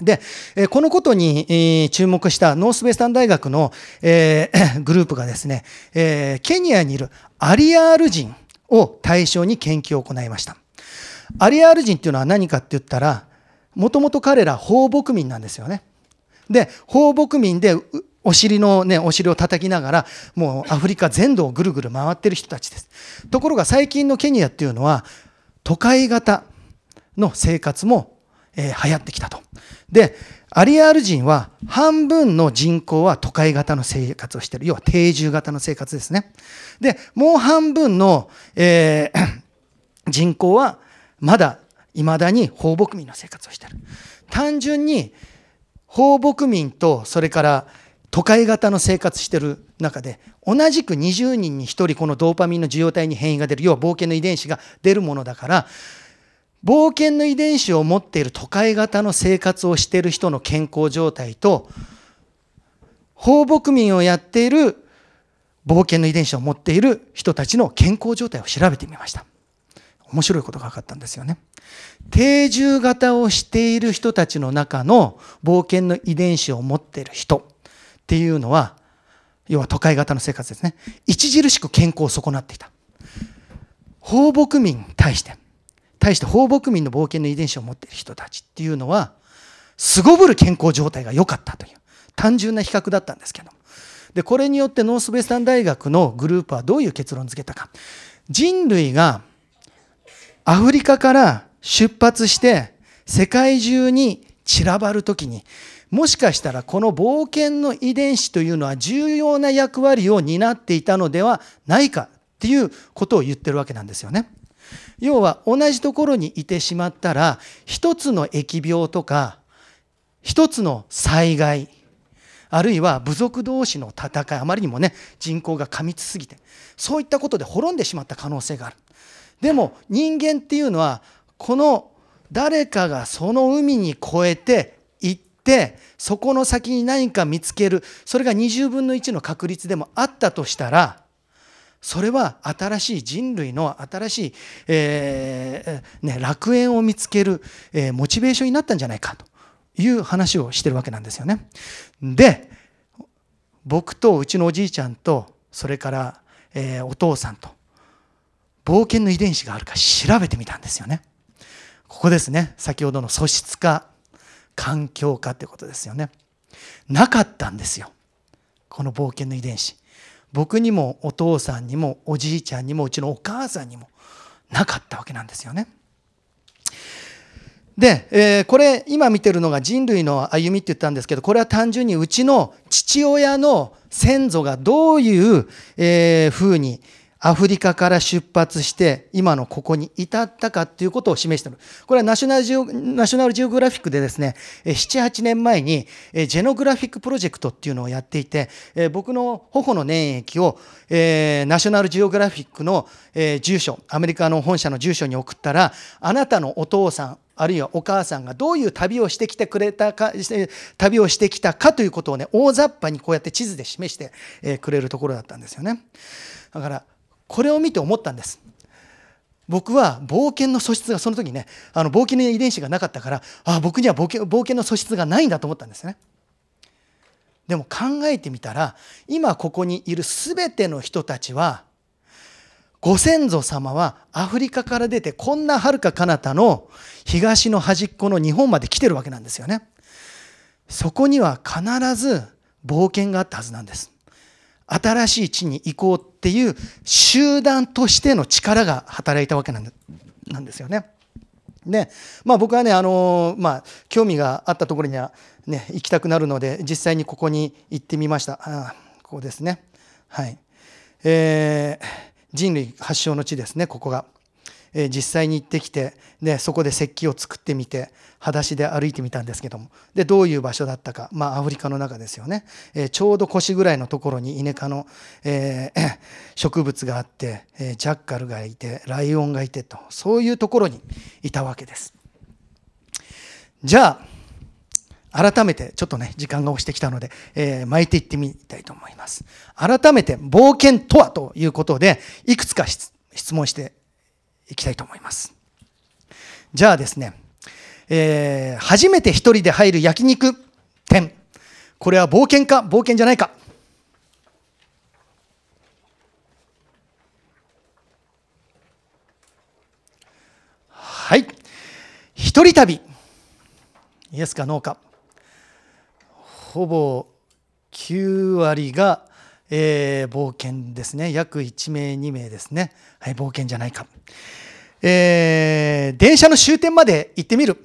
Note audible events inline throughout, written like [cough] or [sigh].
で、このことに注目したノースウェスタン大学の [coughs] グループがですね、ケニアにいるアリアール人を対象に研究を行いました。アリアール人っていうのは何かって言ったら、もともと彼ら放牧民なんですよね。で、放牧民でお尻のね、お尻を叩きながら、もうアフリカ全土をぐるぐる回ってる人たちです。ところが最近のケニアっていうのは、都会型の生活も、えー、流行ってきたと。で、アリアール人は半分の人口は都会型の生活をしている。要は定住型の生活ですね。で、もう半分の、えー、[coughs] 人口はまだ未だに放牧民の生活をしている。単純に放牧民とそれから都会型の生活している中で同じく20人に1人このドーパミンの受容体に変異が出る要は冒険の遺伝子が出るものだから冒険の遺伝子を持っている都会型の生活をしている人の健康状態と放牧民をやっている冒険の遺伝子を持っている人たちの健康状態を調べてみました。面白いことが分かったんですよね。定住型をしている人たちの中の冒険の遺伝子を持っている人っていうのは、要は都会型の生活ですね。著しく健康を損なっていた。放牧民に対して、対して放牧民の冒険の遺伝子を持っている人たちっていうのは、すごぶる健康状態が良かったという、単純な比較だったんですけどで、これによってノースベスタン大学のグループはどういう結論付けたか。人類がアフリカから出発して世界中に散らばるときに、もしかしたらこの冒険の遺伝子というのは重要な役割を担っていたのではないかっていうことを言ってるわけなんですよね。要は同じところにいてしまったら一つの疫病とか一つの災害あるいは部族同士の戦いあまりにもね人口が過密すぎてそういったことで滅んでしまった可能性がある。でも人間っていうのはこの誰かがその海に越えて行ってそこの先に何か見つけるそれが20分の1の確率でもあったとしたらそれは新しい人類の新しい、えーね、楽園を見つける、えー、モチベーションになったんじゃないかという話をしてるわけなんですよね。で僕とうちのおじいちゃんとそれから、えー、お父さんと冒険の遺伝子があるか調べてみたんですよね。ここですね。先ほどの素質化、環境化ってことですよね。なかったんですよ。この冒険の遺伝子。僕にもお父さんにもおじいちゃんにもうちのお母さんにもなかったわけなんですよね。で、えー、これ今見てるのが人類の歩みって言ったんですけどこれは単純にうちの父親の先祖がどういう、えー、風にアフリカから出発して今のここに至ったかということを示している。これはナショナルジオナショナルジオグラフィックでですね、7、8年前にジェノグラフィックプロジェクトっていうのをやっていて、僕の頬の粘液をナショナルジオグラフィックの住所、アメリカの本社の住所に送ったら、あなたのお父さん、あるいはお母さんがどういう旅をしてきてくれたか、旅をしてきたかということをね、大雑把にこうやって地図で示してくれるところだったんですよね。だから、これを見て思ったんです。僕は冒険の素質がその時ねあの冒険の遺伝子がなかったからあ僕には冒険冒険の素質がないんだと思ったんですね。でも考えてみたら今ここにいる全ての人たちはご先祖様はアフリカから出てこんなはるか彼方の東の端っこの日本まで来てるわけなんですよね。そこには必ず冒険があったはずなんです。新しい地に行こうっていう集団としての力が働いたわけなんですよね。で、まあ、僕はね、あのまあ、興味があったところには、ね、行きたくなるので実際にここに行ってみました。あここですね。はい。えー、人類発祥の地ですね、ここが。え実際に行ってきてでそこで石器を作ってみて裸足で歩いてみたんですけども。でどういう場所だったか、まあ、アフリカの中ですよね、えちょうど腰ぐらいのところにイネ科の、えー、[coughs] 植物があって、えジャッカルがいてライオンがいてと。そういうところにいたわけです。じゃあ改めてちょっとね時間が押してきたので、えー、巻いていってみたいと思います。改めて冒険とはということでいくつか質問していきたいと思います。じゃあですね、えー、初めて一人で入る焼肉店。これは冒険か？冒険じゃないかはい。一人旅。イエスかノーか。ほぼ9割が、えー、冒険ですね。約1名、2名ですね。はい、冒険じゃないか。えー、電車の終点まで行ってみる。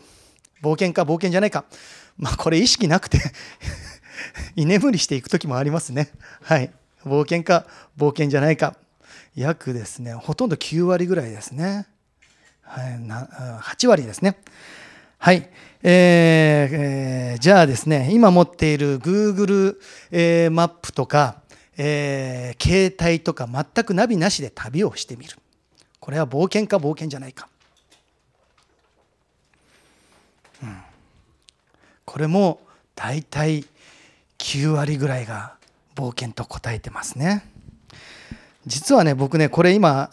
冒険か冒険じゃないか。まあ、これ意識なくて [laughs] 居眠りしていく時もありますね。はい。冒険か冒険じゃないか。約ですね、ほとんど9割ぐらいですね。はい、な8割ですね。はい。えーえー、じゃあですね、今持っている Google、えー、マップとか、えー、携帯とか全くナビなしで旅をしてみる。これは冒険か冒険じゃないか。うん、これも大体9割ぐらいが冒険と答えてますね。実はね、僕ね、これ今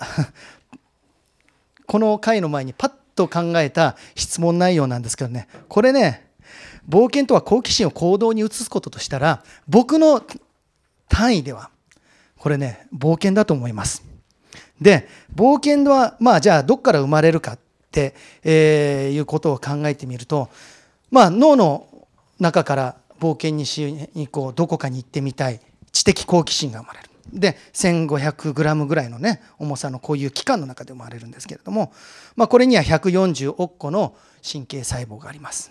[laughs] この回の前にパッと考えた質問内容なんですけどね、これね、冒険とは好奇心を行動に移すこととしたら、僕の単位では、これね、冒険だと思います。で、冒険は、まあじゃあどっから生まれるかって、えー、いうことを考えてみると、まあ脳の中から冒険にしにこうどこかに行ってみたい知的好奇心が生まれる。で 1500g ぐらいのね重さのこういう器官の中で生まれるんですけれども、まあ、これには140億個の神経細胞があります。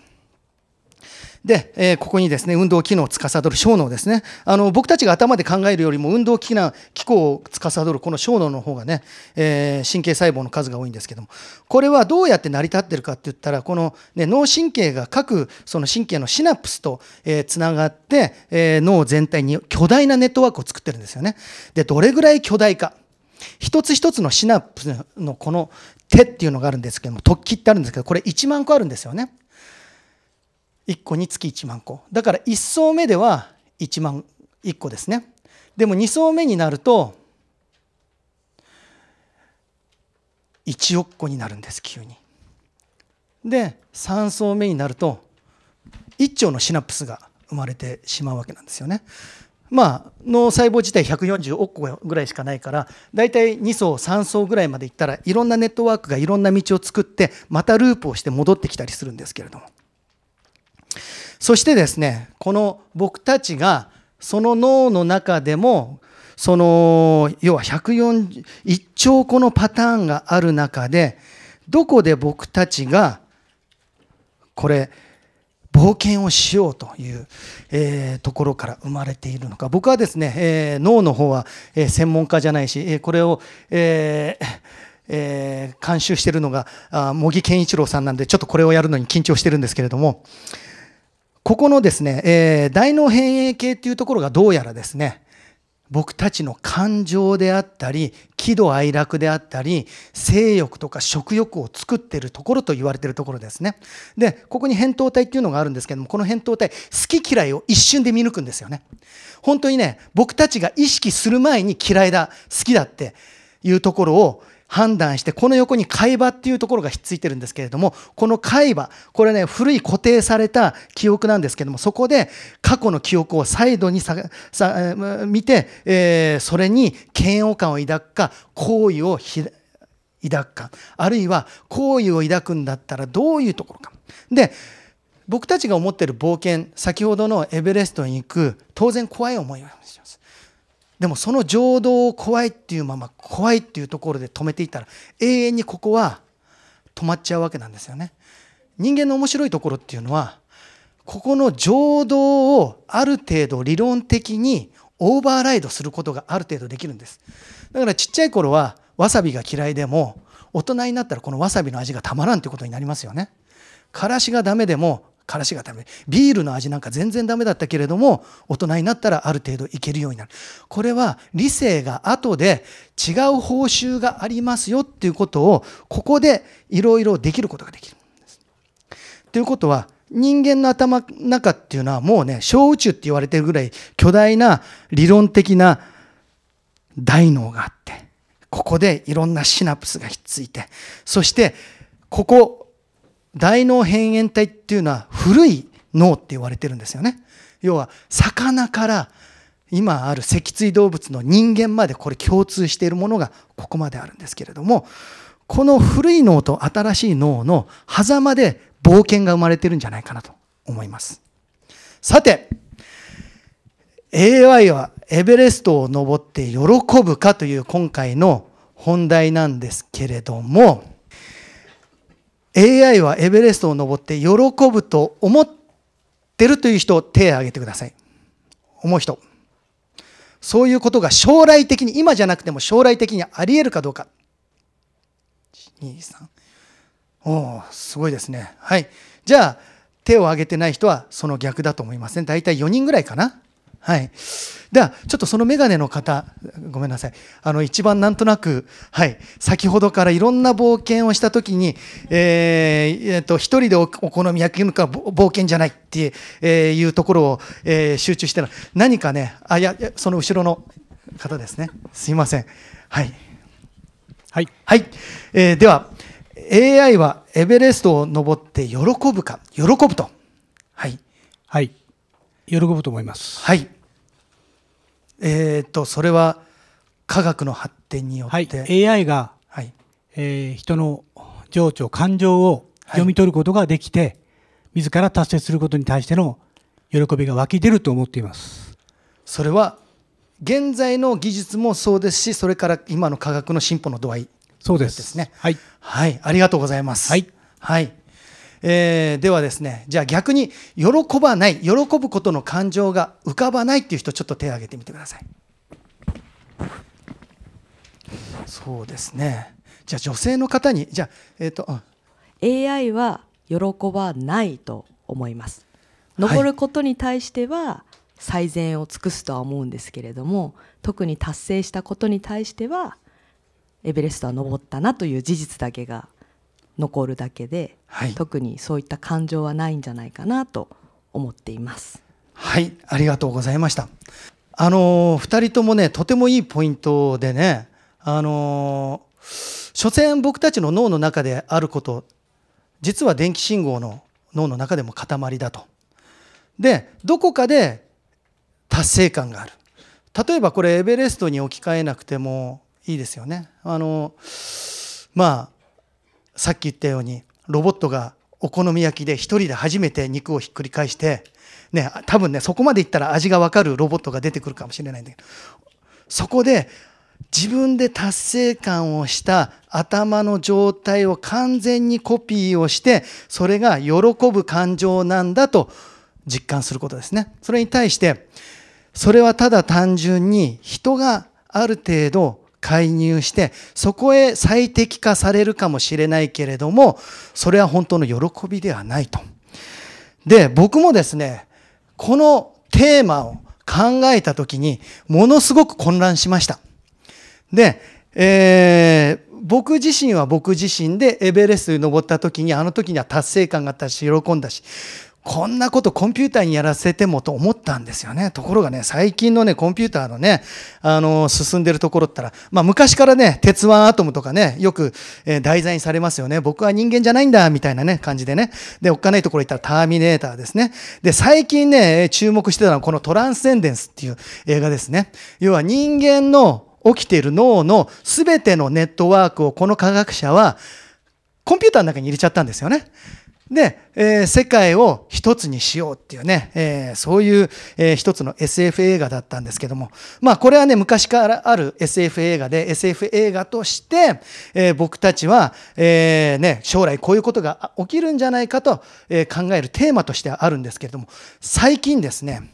で、えー、ここにですね、運動機能を司る小脳ですね。あの、僕たちが頭で考えるよりも運動機能機構を司るこの小脳の方がね、えー、神経細胞の数が多いんですけども、これはどうやって成り立ってるかって言ったら、この、ね、脳神経が各その神経のシナプスと、えー、つながって、えー、脳全体に巨大なネットワークを作ってるんですよね。で、どれぐらい巨大か。一つ一つのシナプスのこの手っていうのがあるんですけども、突起ってあるんですけど、これ1万個あるんですよね。1個につき1万個。だから1層目では1万1個ですね。でも2層目になると1億個になるんです急に。で3層目になると1兆のシナプスが生まれてしまうわけなんですよね。まあ脳細胞自体140億個ぐらいしかないから大体2層3層ぐらいまでいったらいろんなネットワークがいろんな道を作ってまたループをして戻ってきたりするんですけれども。そしてですね、この僕たちがその脳の中でも、その、要は141兆個のパターンがある中で、どこで僕たちが、これ、冒険をしようという、えー、ところから生まれているのか。僕はですね、えー、脳の方は、えー、専門家じゃないし、えこれを、ええー、監修しているのが茂木健一郎さんなんで、ちょっとこれをやるのに緊張してるんですけれども、ここのですね、えー、大脳変影系っていうところがどうやらですね、僕たちの感情であったり、喜怒哀楽であったり、性欲とか食欲を作っているところと言われているところですね。で、ここに扁桃体っていうのがあるんですけども、この扁桃体、好き嫌いを一瞬で見抜くんですよね。本当にね、僕たちが意識する前に嫌いだ、好きだっていうところを判断して、この横に海馬っていうところがひっついてるんですけれども、この海馬、これね、古い固定された記憶なんですけども、そこで過去の記憶を再度にささ見て、えー、それに嫌悪感を抱くか、好意を抱くか、あるいは好意を抱くんだったらどういうところか。で、僕たちが思っている冒険、先ほどのエベレストに行く、当然怖い思いをします。でもその情動を怖いっていうまま怖いっていうところで止めていたら永遠にここは止まっちゃうわけなんですよね。人間の面白いところっていうのはここの情動をある程度理論的にオーバーライドすることがある程度できるんです。だからちっちゃい頃はわさびが嫌いでも大人になったらこのわさびの味がたまらんということになりますよね。からしがダメでもからしがダメビールの味なんか全然ダメだったけれども大人になったらある程度いけるようになるこれは理性が後で違う報酬がありますよっていうことをここでいろいろできることができるんです。ということは人間の頭の中っていうのはもうね小宇宙って言われてるぐらい巨大な理論的な大脳があってここでいろんなシナプスがひっついてそしてここ大脳辺縁体っていうのは古い脳って言われてるんですよね。要は魚から今ある脊椎動物の人間までこれ共通しているものがここまであるんですけれどもこの古い脳と新しい脳の狭間で冒険が生まれてるんじゃないかなと思いますさて AI はエベレストを登って喜ぶかという今回の本題なんですけれども AI はエベレストを登って喜ぶと思ってるという人手を挙げてください思う人そういうことが将来的に、今じゃなくても将来的にあり得るかどうか。1、2、3。おお、すごいですね。はい。じゃあ、手を挙げてない人はその逆だと思いますね。大体4人ぐらいかな。はい。では、ちょっとそのメガネの方、ごめんなさい。あの、一番なんとなく、はい、先ほどからいろんな冒険をしたときに、えー、えー、と、一人でお好み焼きのか冒険じゃないっていうところを、えー、集中してる何かね、あ、いや、その後ろの方ですね。すいません。はい。はい。はい。えー、では、AI はエベレストを登って喜ぶか、喜ぶと。はい。はい。喜ぶと思います。はい。えっ、ー、とそれは科学の発展によって、はい、AI が、はい。えー、人の情緒感情を読み取ることができて、はい、自ら達成することに対しての喜びが湧き出ると思っています。それは現在の技術もそうですしそれから今の科学の進歩の度合いそうです。ですね。はい、はい、ありがとうございます。はい、はいえー、ではですねじゃあ逆に喜ばない喜ぶことの感情が浮かばないっていう人ちょっと手を挙げてみてください。そうですね。じゃあ女性の方にじゃあえっ、ー、と AI は喜ばないと思います。登ることに対しては最善を尽くすとは思うんですけれども、特に達成したことに対してはエベレストは登ったなという事実だけが残るだけで、はい、特にそういった感情はないんじゃないかなと思っています。はい。ありがとうございました。あの2人ともねとてもいいポイントでねあの所詮僕たちの脳の中であること実は電気信号の脳の中でも塊だと。でどこかで達成感がある。例えばこれエベレストに置き換えなくてもいいですよね。あのまあさっき言ったようにロボットがお好み焼きで一人で初めて肉をひっくり返して、ね、多分ねそこまでいったら味が分かるロボットが出てくるかもしれないんだけどそこで自分で達成感をした頭の状態を完全にコピーをしてそれが喜ぶ感情なんだと実感することですね。それに対してそれはただ単純に人がある程度介入してそこへ最適化されるかもしれないけれどもそれは本当の喜びではないと。で僕もですねこのテーマを考えた時にものすごく混乱しました。で、えー、僕自身は僕自身でエベレストに登った時にあの時には達成感があったし喜んだしこんなことコンピューターにやらせてもと思ったんですよね。ところがね、最近のね、コンピューターのね、あの、進んでるところったら、まあ昔からね、鉄腕アトムとかね、よく、えー、題材にされますよね。僕は人間じゃないんだ、みたいなね、感じでね。で、おっかないところ行ったらターミネーターですね。で、最近ね、注目してたのはこのトランセンデンスっていう映画ですね。要は人間の起きている脳の全てのネットワークをこの科学者はコンピューターの中に入れちゃったんですよね。で、えー、世界を一つにしようっていうね、えー、そういう、えー、一つの SF 映画だったんですけども、まあこれはね、昔からある SF 映画で、SF 映画として、えー、僕たちは、えー、ね、将来こういうことが起きるんじゃないかと、えー、考えるテーマとしてはあるんですけれども、最近ですね、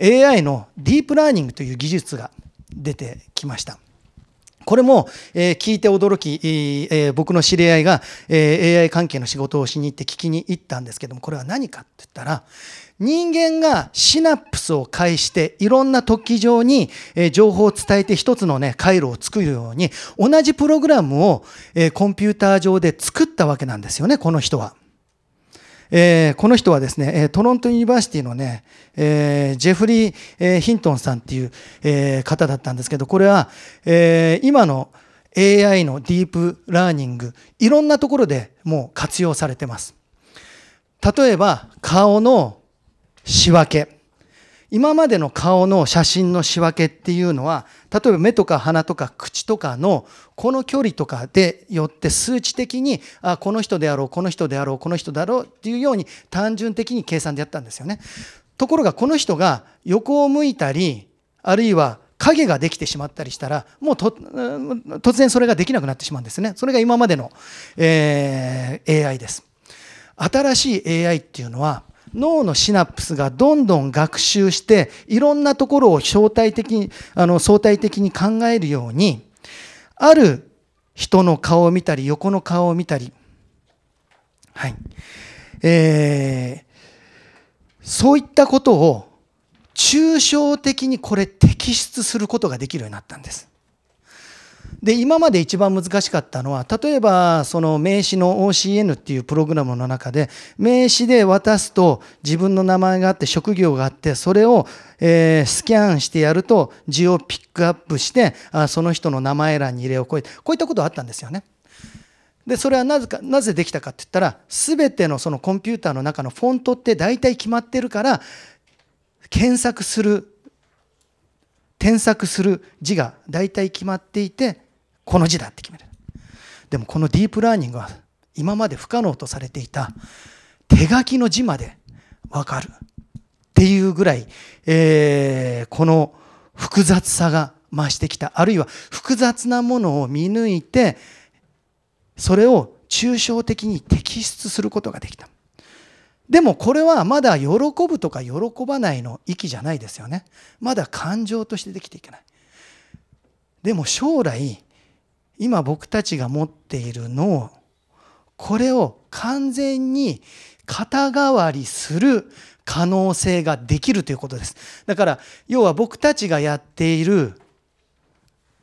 AI のディープラーニングという技術が出てきました。これも、えー、聞いて驚き、えー、僕の知り合いが、えー、AI 関係の仕事をしに行って聞きに行ったんですけどもこれは何かって言ったら人間がシナプスを介していろんな突起上に、えー、情報を伝えて一つのね回路を作るように同じプログラムを、えー、コンピューター上で作ったわけなんですよねこの人は。えー、この人はですね、トロント University のね、えー、ジェフリー・え、ヒントンさんっていう、えー、方だったんですけど、これは、えー、今の AI のディープラーニング、いろんなところでもう活用されてます。例えば顔の仕分け今までの顔の写真の仕分けっていうのは例えば目とか鼻とか口とかのこの距離とかでよって数値的にあこの人であろうこの人であろうこの人だろうっていうように単純的に計算でやったんですよね。ところがこの人が横を向いたりあるいは影ができてしまったりしたらもう突然それができなくなってしまうんですね。それが今までの、えー、AI です。新しい AI っていうのは脳のシナプスがどんどん学習していろんなところを相対的にあの相対的に考えるようにある人の顔を見たり横の顔を見たり、はいえー、そういったことを抽象的にこれ摘出することができるようになったんです。で今まで一番難しかったのは例えばその名刺の OCN っていうプログラムの中で名刺で渡すと自分の名前があって職業があってそれを、えスキャンしてやると字をピックアップしてあその人の名前欄に入れようこういこういったことあったんですよね。でそれはなぜかなぜできたかって言ったら全てのそのコンピューターの中のフォントって大体決まってるから検索する添削する字が大体決まっていてこの字だって決める。でもこのディープラーニングは今まで不可能とされていた手書きの字まで分かるっていうぐらい、えー、この複雑さが増してきた。あるいは複雑なものを見抜いてそれを抽象的に摘出することができた。でもこれはまだ喜ぶとか喜ばないの域じゃないですよね。まだ感情としてできていけない。でも将来今僕たちが持っている脳これを完全に肩代わりする可能性ができるということです。だから要は僕たちがやっている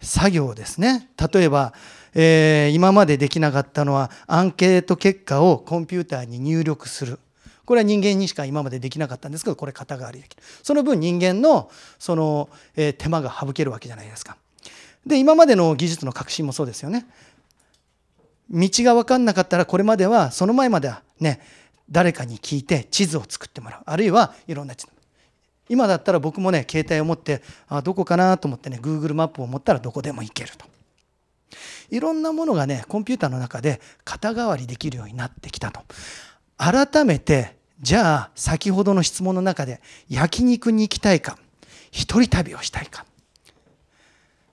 作業ですね。例えば、えー、今までできなかったのはアンケート結果をコンピューターに入力する。これは人間にしか今までできなかったんですけどこれ肩代わりできる。その分人間のその、えー、手間が省けるわけじゃないですか。で今までの技術の革新もそうですよね。道が分かんなかったらこれまではその前まではね誰かに聞いて地図を作ってもらう。あるいはいろんな地図。今だったら僕もね携帯を持ってあどこかなと思ってね Google マップを持ったらどこでも行けると。いろんなものがねコンピューターの中で肩代わりできるようになってきたと。改めてじゃあ先ほどの質問の中で焼肉に行きたいか一人旅をしたいか。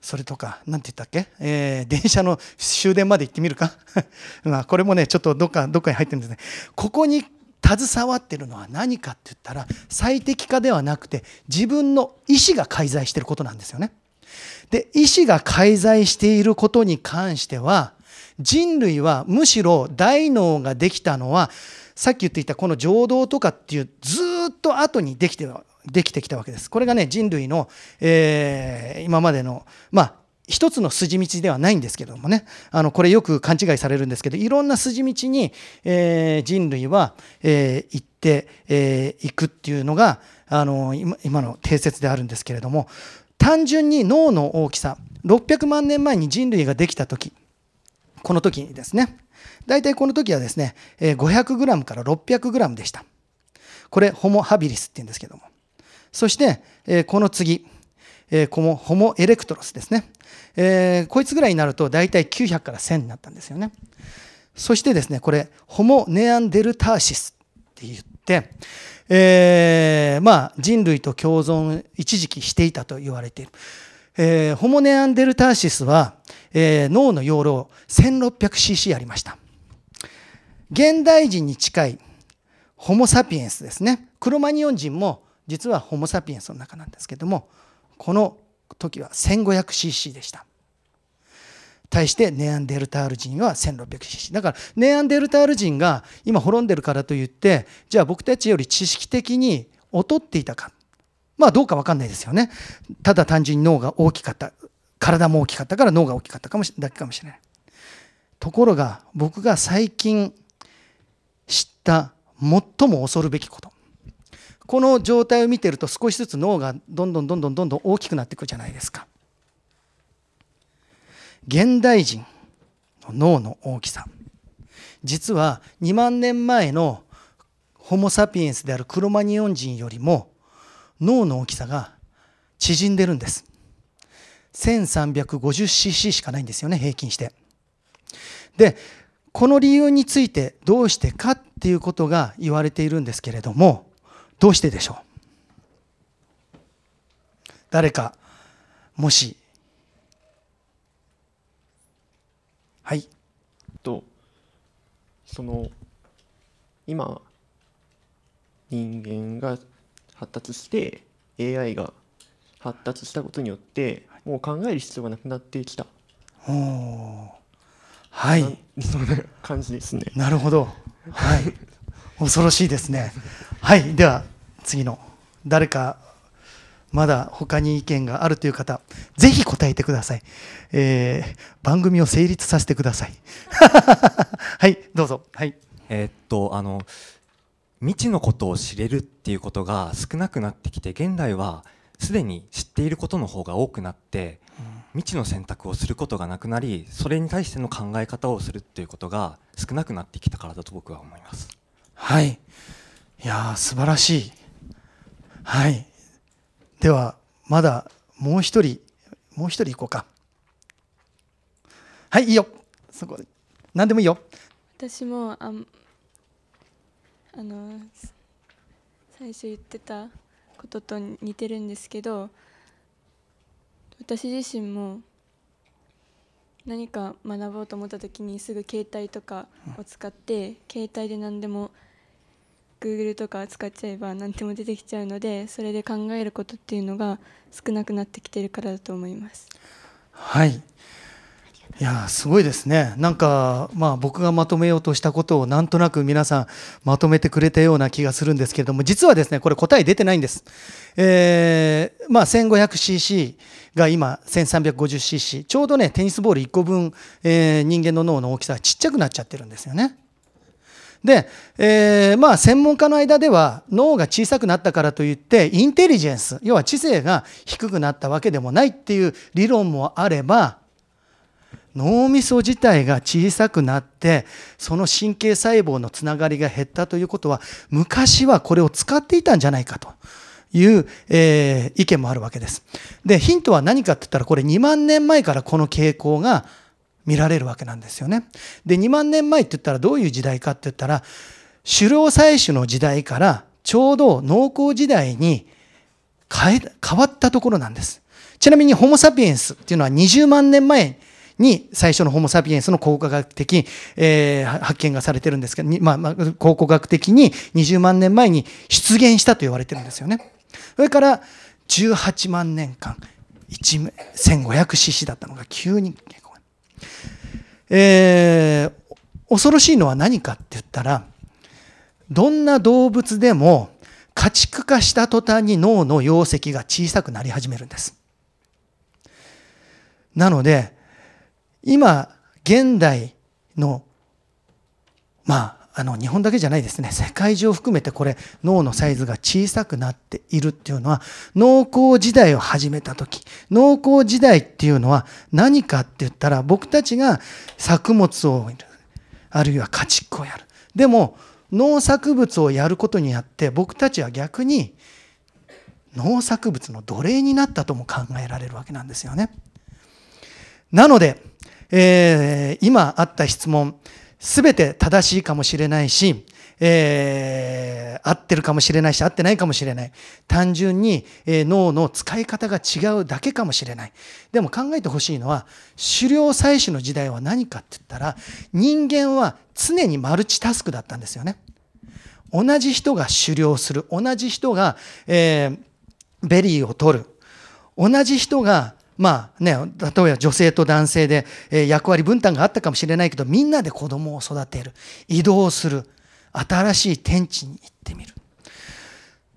それとか、何て言ったっけ、えー、電車の終電まで行ってみるか？[laughs] まあこれもね、ちょっとどっか、どっかに入ってるんですね。ここに携わってるのは何かって言ったら、最適化ではなくて、自分の意思が介在してることなんですよね。で、意思が介在していることに関しては、人類はむしろ大脳ができたのは、さっき言っていたこの情動とかっていうずっと後にできてるできてきたわけです。これがね人類の、えー、今までのまあ一つの筋道ではないんですけどもね。あのこれよく勘違いされるんですけどいろんな筋道に、えー、人類は、えー、行ってい、えー、くっていうのがあの今今の定説であるんですけれども単純に脳の大きさ600万年前に人類ができた時この時にですね。大体この時はですね 500g から 600g でした。これホモ・ハビリスって言うんですけども。そして、えこの次、えこのホモ・エレクトロスですね、えこいつぐらいになると大体900から1000になったんですよね。そしてですねこれホモ・ネアンデルターシスって言って、えー、まあ人類と共存一時期していたと言われている、えー、ホモ・ネアンデルターシスは、えー、脳の容量 1600cc ありました。現代人に近いホモ・サピエンスですね。クロマニオン人も実はホモ・サピエンスの中なんですけどもこの時は 1500cc でした。対してネアンデルタール人は 1600cc だからネアンデルタール人が今滅んでるからといってじゃあ僕たちより知識的に劣っていたか。まあどうか分かんないですよね。ただ単純に脳が大きかった。体も大きかったから脳が大きかったかもしだけかもしれない。ところが僕が最近知った最も恐るべきこと。この状態を見てると少しずつ脳がどんどんどんどんどんどん大きくなっていくじゃないですか。現代人の脳の大きさ。実は2万年前のホモ・サピエンスであるクロマニオン人よりも脳の大きさが縮んでるんです。1350cc しかないんですよね平均して。でこの理由についてどうしてかっていうことが言われているんですけれどもどうしてでしょう？誰かもし。はい。とその今人間が発達して AI が発達したことによってもう考える必要がなくなってきた。はい。[laughs] そんな感じですね。なるほど。はい。恐ろしいですね。はい。では、次の。誰か、まだ他に意見があるという方、ぜひ答えてください。えー番組を成立させてください。[laughs] はい、どうぞ。はい。えーっとあの未知のことを知れるっていうことが少なくなってきて現代はすでに知っていることの方が多くなって、未知の選択をすることがなくなりそれに対しての考え方をするっていうことが少なくなってきたからだと僕は思いますはい。いやー、素晴らしい。はい。では、まだもう一人、もう一人行こうか。はい、いいよ。そこで。何でもいいよ。私もあんあのす最初言ってたことと似てるんですけど私自身も何か学ぼうと思った時にすぐ携帯とかを使って、携帯で何でも Google とか使っちゃえば何でも出てきちゃうのでそれで考えることっていうのが少なくなってきてるからだと思います。はい。いやーすごいですね。なんか、まあ、僕がまとめようとしたことをなんとなく皆さんまとめてくれたような気がするんですけれども実はですねこれ答え出てないんです。えーまあ、1500cc が今 1350cc ちょうどねテニスボール1個分、えー人間の脳の大きさがちっちゃくなっちゃってるんですよね。で、えーまあ、専門家の間では脳が小さくなったからといってインテリジェンス要は知性が低くなったわけでもないっていう理論もあれば脳みそ自体が小さくなってその神経細胞のつながりが減ったということは昔はこれを使っていたんじゃないかという、えー意見もあるわけです。でヒントは何かって言ったらこれ2万年前からこの傾向が見られるわけなんですよね。で2万年前って言ったらどういう時代かって言ったら狩猟採取の時代からちょうど農耕時代に変わったところなんです。ちなみにホモ・サピエンスっていうのは20万年前に最初のホモ・サピエンスの考古学的、えー発見がされてるんですけど、まあまあ、考古学的に20万年前に出現したと言われてるんですよね。それから18万年間 1500cc だったのが急にえー恐ろしいのは何かって言ったらどんな動物でも家畜化した途端に脳の容積が小さくなり始めるんです。なので今現代のまああの日本だけじゃないですね。世界中を含めてこれ脳のサイズが小さくなっているっていうのは農耕時代を始めた時。農耕時代っていうのは何かって言ったら僕たちが作物をあるいは家畜をやる。でも農作物をやることによって僕たちは逆に農作物の奴隷になったとも考えられるわけなんですよね。なので、えー今あった質問すべて正しいかもしれないし、えー合ってるかもしれないし合ってないかもしれない。単純に、えー脳の使い方が違うだけかもしれない。でも考えてほしいのは狩猟採取の時代は何かって言ったら人間は常にマルチタスクだったんですよね。同じ人が狩猟する。同じ人が、えーベリーを取る。同じ人がまあね、例えば女性と男性で、え役割分担があったかもしれないけどみんなで子供を育てる移動する新しい天地に行ってみる、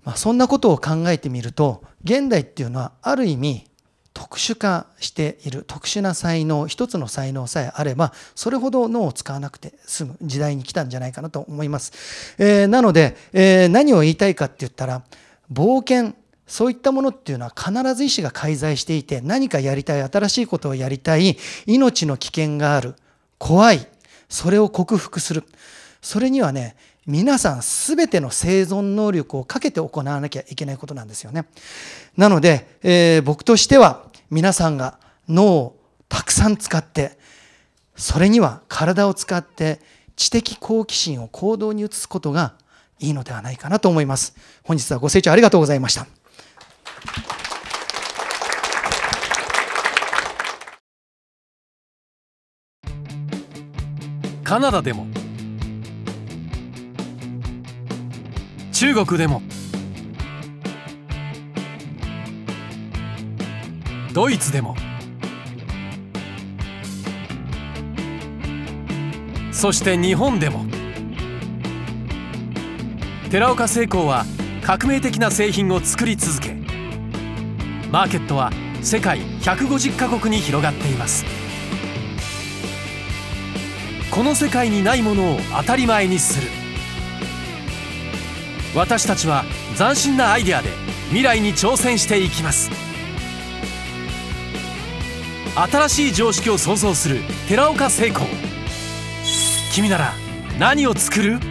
まあ、そんなことを考えてみると現代っていうのはある意味特殊化している特殊な才能一つの才能さえあればそれほど脳を使わなくて済む時代に来たんじゃないかなと思います、えーなので、えー何を言いたいかって言ったら冒険そういったものっていうのは必ず意志が介在していて何かやりたい新しいことをやりたい命の危険がある怖いそれを克服するそれにはね皆さん全ての生存能力をかけて行わなきゃいけないことなんですよね。なので、えー僕としては皆さんが脳をたくさん使ってそれには体を使って知的好奇心を行動に移すことがいいのではないかなと思います。本日はご清聴ありがとうございました。カナダでも。中国でも。ドイツでも。そして日本でも。寺岡製鋼は革命的な製品を作り続けマーケットは世界150カ国に広がっています。この世界にないものを当たり前にする。私たちは斬新なアイデアで未来に挑戦していきます。新しい常識を創造する寺岡成功君なら何を作る？